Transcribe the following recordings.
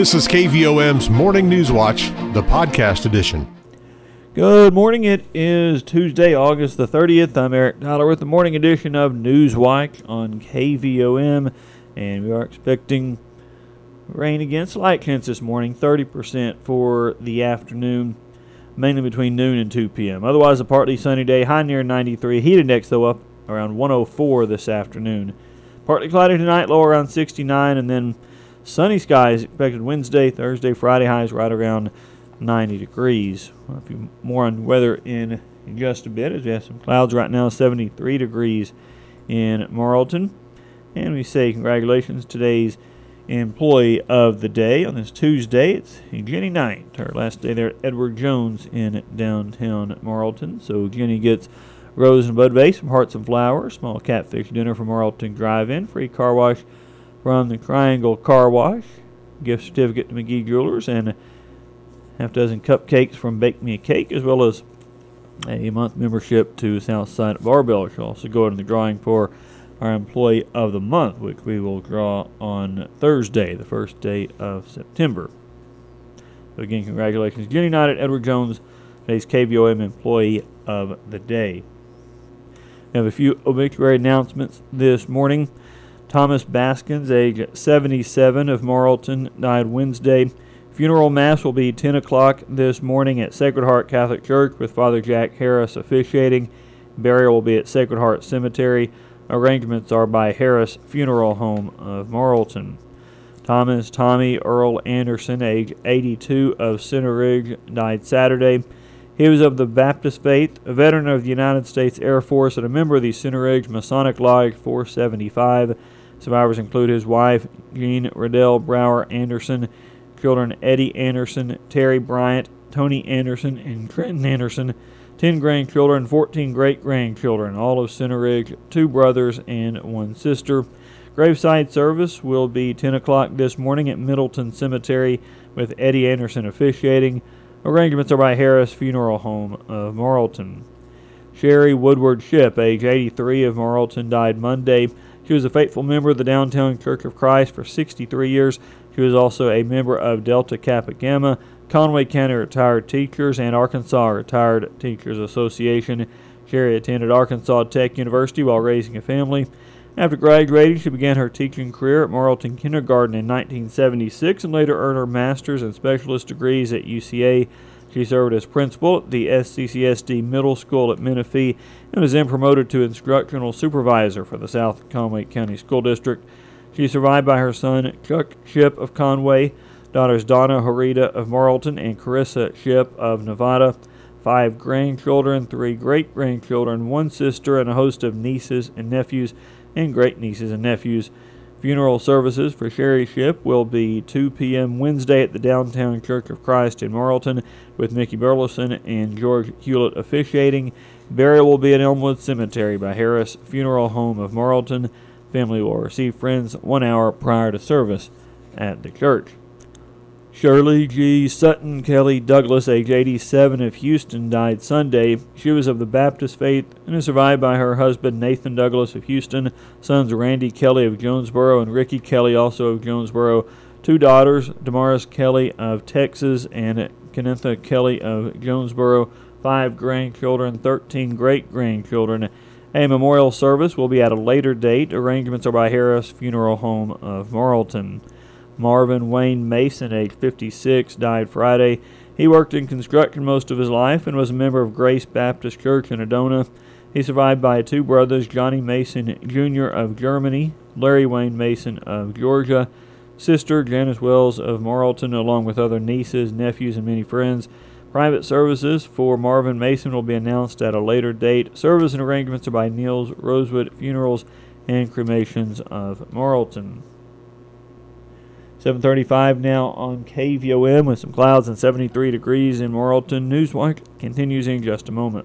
This is KVOM's Morning News Watch, the podcast edition. Good morning. It is Tuesday, August the 30th. I'm Eric Tyler with the morning edition of Newswatch on KVOM, and we are expecting rain again, slight chance this morning, 30% for the afternoon, mainly between noon and 2 p.m. Otherwise, a partly sunny day, high near 93. Heat index, though, up around 104 this afternoon. Partly cloudy tonight, low around 69, and then Sunny skies expected Wednesday, Thursday, Friday highs right around 90 degrees. Well, a few more on weather in just a bit as we have some clouds right now, 73 degrees in Morrilton. And we say congratulations today's employee of the day on this Tuesday. It's Jenny Knight, her last day there at Edward Jones in downtown Morrilton. So Jenny gets rose and bud vase from Hearts and Flowers, small catfish dinner from Morrilton Drive-In, free car wash from the Triangle Car Wash, gift certificate to McGee Jewelers, and a half dozen cupcakes from Bake Me a Cake, as well as a month membership to Southside Barbell. She'll also go in the drawing for our Employee of the Month, which we will draw on Thursday, the first day of September. So again, congratulations, Jenny Knight Edward Jones, today's KVOM Employee of the Day. We have a few obituary announcements this morning. Thomas Baskins, age 77 of Morrilton, died Wednesday. Funeral Mass will be 10 o'clock this morning at Sacred Heart Catholic Church with Father Jack Harris officiating. Burial will be at Sacred Heart Cemetery. Arrangements are by Harris Funeral Home of Morrilton. Thomas Tommy Earl Anderson, age 82 of Center Ridge, died Saturday. He was of the Baptist faith, a veteran of the United States Air Force, and a member of the Center Ridge Masonic Lodge 475. Survivors include his wife, Jean Riddell Brower Anderson, children Eddie Anderson, Terry Bryant, Tony Anderson, and Trenton Anderson, 10 grandchildren, 14 great grandchildren, all of Center Ridge, two brothers, and one sister. Graveside service will be 10 o'clock this morning at Middleton Cemetery with Eddie Anderson officiating. Arrangements are by Harris Funeral Home of Morrilton. Sherry Woodward Ship, age 83 of Morrilton, died Monday. She was a faithful member of the Downtown Church of Christ for 63 years. She was also a member of Delta Kappa Gamma, Conway County Retired Teachers, and Arkansas Retired Teachers Association. Sherry attended Arkansas Tech University while raising a family. After graduating, she began her teaching career at Morrilton Kindergarten in 1976 and later earned her master's and specialist degrees at UCA she served as principal at the SCCSD Middle School at Menifee and was then promoted to instructional supervisor for the South Conway County School District. She is survived by her son Chuck Ship of Conway, daughters Donna Horita of Morrilton and Carissa Ship of Nevada, five grandchildren, three great grandchildren, one sister, and a host of nieces and nephews and great nieces and nephews. Funeral services for Sherry Ship will be 2 p.m. Wednesday at the Downtown Church of Christ in Morrilton, with Mickey Burleson and George Hewlett officiating. Burial will be at Elmwood Cemetery by Harris Funeral Home of Morrilton. Family will receive friends one hour prior to service at the church. Shirley G. Sutton Kelly Douglas, age 87, of Houston, died Sunday. She was of the Baptist faith and is survived by her husband Nathan Douglas of Houston, sons Randy Kelly of Jonesboro and Ricky Kelly, also of Jonesboro, two daughters, Damaris Kelly of Texas and Kennetha Kelly of Jonesboro, five grandchildren, 13 great grandchildren. A memorial service will be at a later date. Arrangements are by Harris Funeral Home of Morrilton. Marvin Wayne Mason, age 56, died Friday. He worked in construction most of his life and was a member of Grace Baptist Church in Adona. He's survived by two brothers, Johnny Mason Jr. of Germany, Larry Wayne Mason of Georgia, sister Janice Wells of Morrilton, along with other nieces, nephews, and many friends. Private services for Marvin Mason will be announced at a later date. Service and arrangements are by Niels Rosewood Funerals and Cremations of Morrilton. 735 now on KVOM with some clouds and 73 degrees in Morrilton. Newswatch continues in just a moment.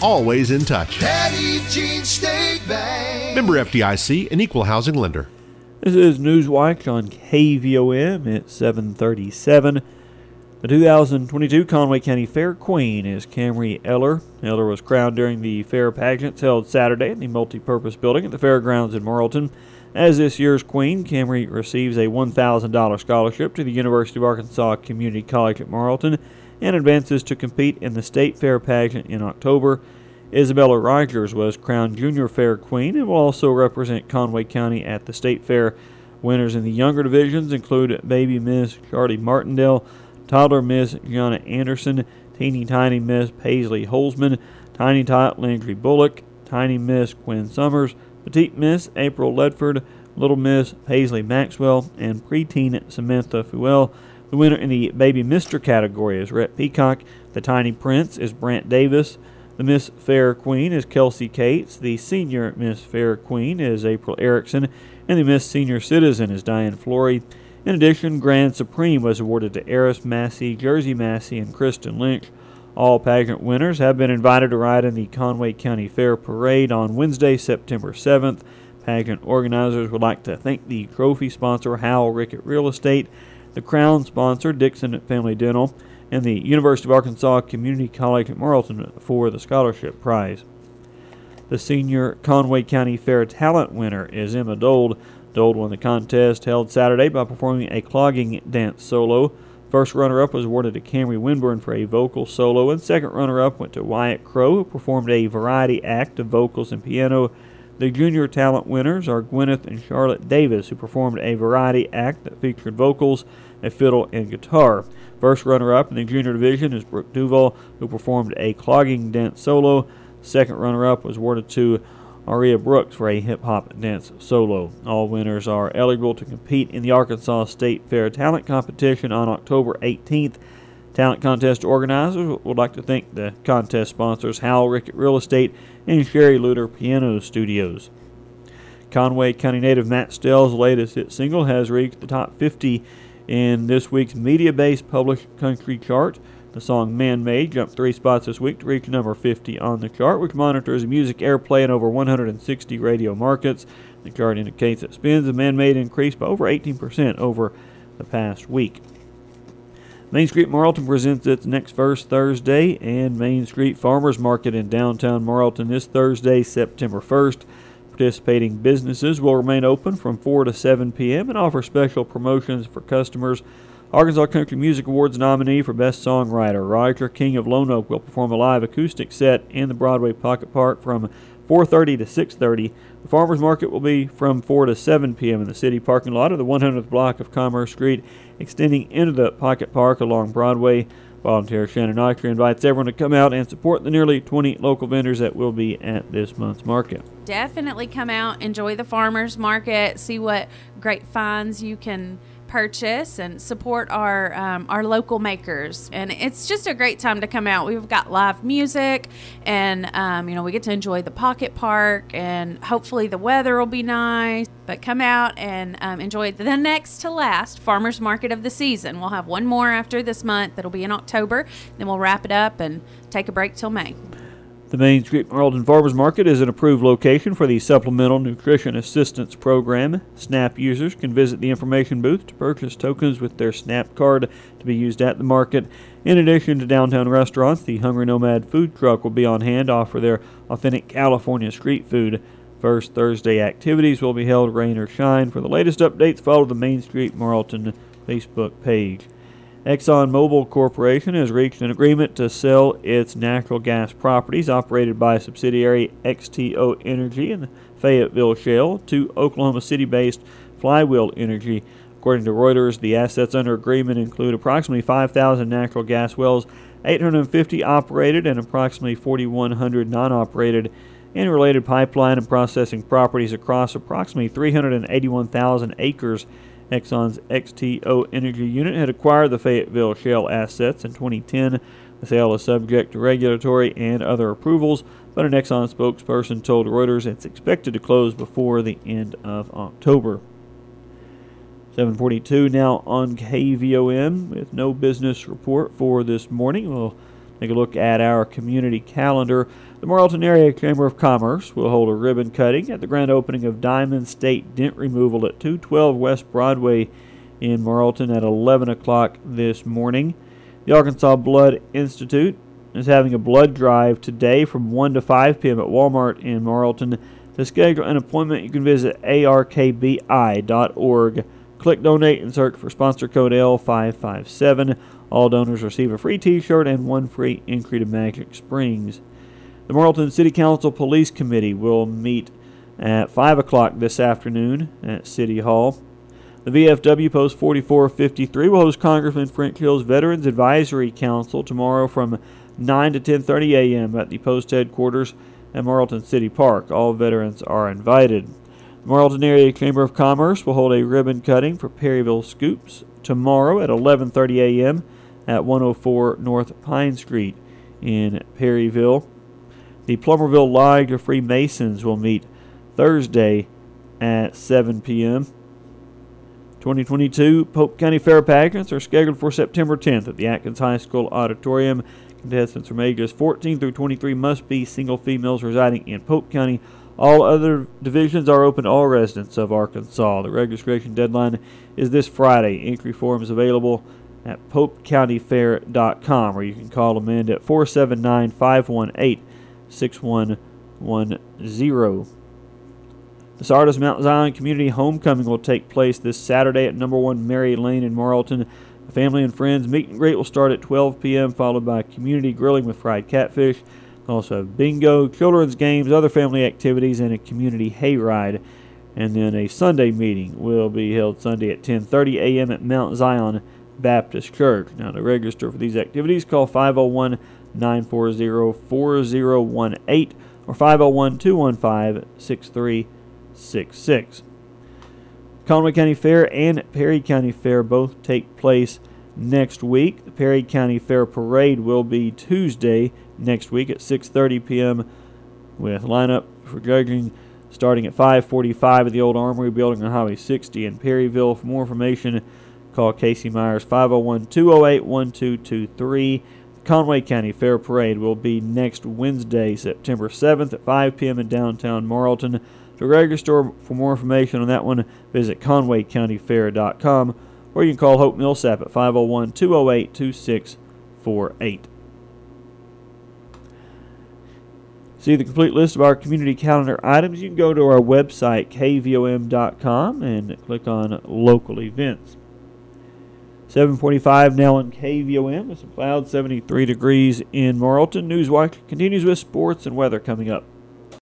always in touch. Petit Jean State Bank. Member FDIC, an equal housing lender. This is Newswatch on KVOM at 737. The 2022 Conway County Fair Queen is Camry Eller. Eller was crowned during the fair pageants held Saturday in the multipurpose building at the fairgrounds in Morrilton. As this year's queen, Camry receives a $1,000 scholarship to the University of Arkansas Community College at Morrilton and advances to compete in the state fair pageant in October. Isabella Rogers was crowned Junior Fair Queen and will also represent Conway County at the State Fair. Winners in the younger divisions include Baby Miss Charlie Martindale, Toddler Miss Gianna Anderson, Teeny Tiny Miss Paisley Holzman, Tiny Tot Landry Bullock, Tiny Miss Quinn Summers, Petite Miss April Ledford, Little Miss Paisley Maxwell, and Preteen Samantha Fuel. The winner in the Baby Mister category is Rhett Peacock. The Tiny Prince is Brant Davis. The Miss Fair Queen is Kelsey Cates. The Senior Miss Fair Queen is April Erickson. And the Miss Senior Citizen is Diane Flory. In addition, Grand Supreme was awarded to Eris Massey, Jersey Massey, and Kristen Lynch. All pageant winners have been invited to ride in the Conway County Fair Parade on Wednesday, September 7th. Pageant organizers would like to thank the trophy sponsor, Howell Rickett Real Estate, the crown sponsor, Dixon Family Dental, and the University of Arkansas Community College at Morrilton for the scholarship prize. The senior Conway County Fair Talent winner is Emma Dold. Dold won the contest held Saturday by performing a clogging dance solo. First runner up was awarded to Camry Winburn for a vocal solo, and second runner up went to Wyatt Crow, who performed a variety act of vocals and piano. The junior talent winners are Gwyneth and Charlotte Davis, who performed a variety act that featured vocals, a fiddle, and guitar. First runner up in the junior division is Brooke Duval, who performed a clogging dance solo. Second runner up was awarded to Aria Brooks for a hip hop dance solo. All winners are eligible to compete in the Arkansas State Fair Talent Competition on October 18th. Talent contest organizers would like to thank the contest sponsors Howell Rickett Real Estate and Sherry Luter Piano Studios. Conway County native Matt Stell's latest hit single has reached the top 50 in this week's media based published country chart. The song Man Made jumped three spots this week to reach number 50 on the chart, which monitors music airplay in over 160 radio markets. The chart indicates that spins of Man Made increased by over 18% over the past week. Main Street Morrilton presents its next First Thursday and Main Street Farmers Market in downtown Morrilton this Thursday, September 1st. Participating businesses will remain open from 4 to 7 p.m. and offer special promotions for customers. Arkansas Country Music Awards nominee for Best Songwriter Roger King of Lone Oak will perform a live acoustic set in the Broadway Pocket Park from 4:30 to 6:30. The farmers market will be from 4 to 7 p.m. in the city parking lot of the 100th block of Commerce Street, extending into the Pocket Park along Broadway. Volunteer Shannon Autry invites everyone to come out and support the nearly 20 local vendors that will be at this month's market. Definitely come out, enjoy the farmers market, see what great finds you can purchase and support our um, our local makers. And it's just a great time to come out. We've got live music and um, you know we get to enjoy the pocket park and hopefully the weather will be nice. But come out and um, enjoy the next to last farmers market of the season. We'll have one more after this month that'll be in october. Then we'll wrap it up and take a break till may the Main Street Morrilton Farmers Market is an approved location for the Supplemental Nutrition Assistance Program. SNAP users can visit the information booth to purchase tokens with their SNAP card to be used at the market. In addition to downtown restaurants, the Hungry Nomad food truck will be on hand to offer their authentic California street food. First Thursday activities will be held rain or shine. For the latest updates, follow the Main Street Morrilton Facebook page. ExxonMobil Corporation has reached an agreement to sell its natural gas properties operated by subsidiary XTO Energy in the Fayetteville Shale to Oklahoma City based Flywheel Energy. According to Reuters, the assets under agreement include approximately 5,000 natural gas wells, 850 operated, and approximately 4,100 non operated and related pipeline and processing properties across approximately 381,000 acres. Exxon's XTO Energy Unit had acquired the Fayetteville Shale assets in 2010. The sale is subject to regulatory and other approvals, but an Exxon spokesperson told Reuters it's expected to close before the end of October. 742 now on KVOM with no business report for this morning. We'll take a look at our community calendar. The Morrilton Area Chamber of Commerce will hold a ribbon cutting at the grand opening of Diamond State Dent Removal at 212 West Broadway in Morrilton at 11 o'clock this morning. The Arkansas Blood Institute is having a blood drive today from 1 to 5 p.m. at Walmart in Morrilton. To schedule an appointment, you can visit arkbi.org. Click donate and search for sponsor code L557. All donors receive a free t shirt and one free entry to Magic Springs. The Morrilton City Council Police Committee will meet at 5 o'clock this afternoon at City Hall. The VFW Post 4453 will host Congressman French Hill's Veterans Advisory Council tomorrow from 9 to 10:30 a.m. at the post headquarters at Morrilton City Park. All veterans are invited. The Morrilton Area Chamber of Commerce will hold a ribbon cutting for Perryville Scoops tomorrow at 11:30 a.m. at 104 North Pine Street in Perryville. The Plumerville Lodge of Freemasons will meet Thursday at 7 p.m. 2022 Pope County Fair pageants are scheduled for September 10th at the Atkins High School Auditorium. Contestants from ages 14 through 23 must be single females residing in Pope County. All other divisions are open to all residents of Arkansas. The registration deadline is this Friday. Entry forms available at popecountyfair.com or you can call Amanda at 479 518 6110. The Sardis Mount Zion Community Homecoming will take place this Saturday at number 1 Mary Lane in Morrilton. The family and friends meet and greet will start at 12 p.m., followed by community grilling with fried catfish. Also bingo, children's games, other family activities, and a community hayride. And then a Sunday meeting will be held Sunday at 10:30 a.m. at Mount Zion Baptist Church. Now, to register for these activities, call 501 940 4018 or 501 215 6366. Conway County Fair and Perry County Fair both take place next week. The Perry County Fair Parade will be Tuesday next week at 6:30 p.m. with lineup for judging starting at 5:45 at the old Armory Building on Highway 60 in Perryville. For more information, call Casey Myers 501-208-1223. Conway County Fair Parade will be next Wednesday, September 7th at 5 p.m. in downtown Morrilton. To register for more information on that one, visit conwaycountyfair.com or you can call Hope Millsap at 501 208 2648. See the complete list of our community calendar items. You can go to our website, kvom.com, and click on local events. 745 now on KVOM with some clouds, 73 degrees in Morrilton. Newswatch continues with sports and weather coming up.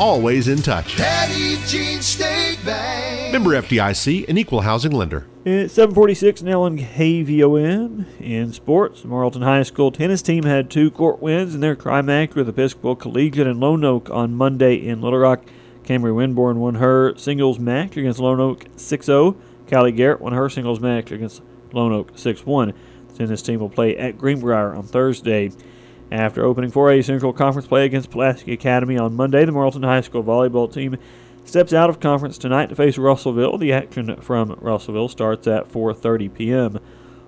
always in touch. Petit Jean State Bank. Member FDIC, an equal housing lender. It's 746 now on KVOM. In sports, the Morrilton High School tennis team had two court wins in their climax with Episcopal Collegiate and Lone Oak on Monday in Little Rock. Camry Winborn won her singles match against Lone Oak 6 0. Callie Garrett won her singles match against Lone Oak 6 1. The tennis team will play at Greenbrier on Thursday. After opening 4A Central Conference play against Pulaski Academy on Monday, the Morrilton High School volleyball team steps out of conference tonight to face Russellville. The action from Russellville starts at 4:30 p.m.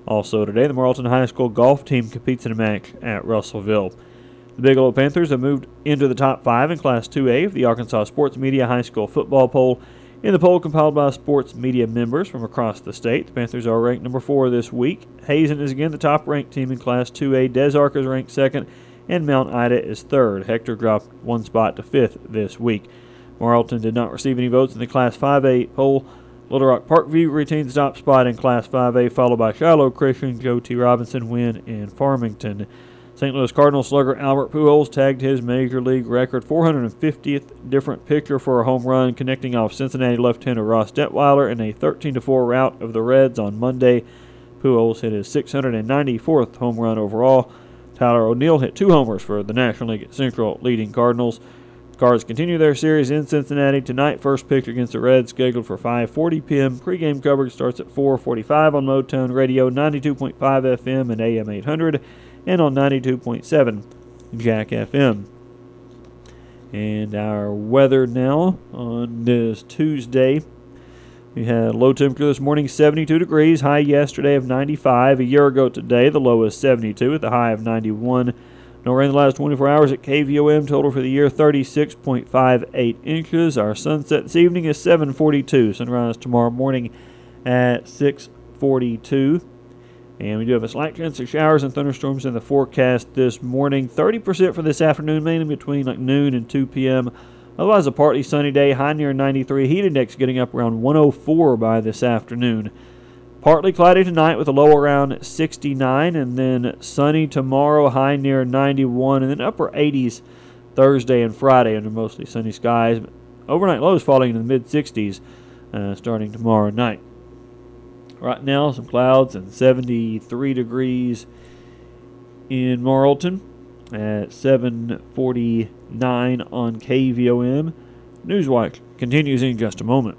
Also today, the Morrilton High School golf team competes in a match at Russellville. The Bigelow Panthers have moved into the top five in Class 2A of the Arkansas Sports Media High School football poll. In the poll compiled by sports media members from across the state, the Panthers are ranked number four this week. Hazen is again the top ranked team in Class 2A. Des Arc is ranked second, and Mount Ida is third. Hector dropped one spot to fifth this week. Morrilton did not receive any votes in the Class 5A poll. Little Rock Parkview retains top spot in Class 5A, followed by Shiloh Christian, Joe T. Robinson, Wynne, and Farmington. St. Louis Cardinal slugger Albert Pujols tagged his major league record 450th different pitcher for a home run, connecting off Cincinnati left-hander Ross Detwiler in a 13-4 rout of the Reds on Monday. Pujols hit his 694th home run overall. Tyler O'Neill hit two homers for the National League Central, leading Cardinals. Cards continue their series in Cincinnati tonight. First pitch against the Reds scheduled for 5:40 p.m. Pre-game coverage starts at 4:45 on Motown Radio, 92.5 FM and AM 800 and on 92.7 Jack FM. And our weather now on this Tuesday. We had low temperature this morning 72 degrees, high yesterday of 95. A year ago today, the low was 72 with the high of 91. No rain in the last 24 hours at KVOM. Total for the year 36.58 inches. Our sunset this evening is 7:42. Sunrise tomorrow morning at 6:42. And we do have a slight chance of showers and thunderstorms in the forecast this morning. 30% for this afternoon, mainly between like noon and 2 p.m. Otherwise, a partly sunny day, high near 93. Heat index getting up around 104 by this afternoon. Partly cloudy tonight with a low around 69, and then sunny tomorrow, high near 91, and then upper 80s Thursday and Friday under mostly sunny skies. Overnight lows falling into the mid 60s uh, starting tomorrow night. Right now, some clouds and 73 degrees in Morrilton at 7:49 on KVOM. Newswatch continues in just a moment.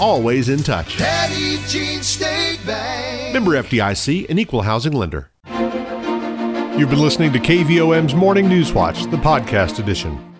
always in touch. Petit Jean State Bank. Member FDIC, an equal housing lender. You've been listening to KVOM's Morning News Watch, the podcast edition.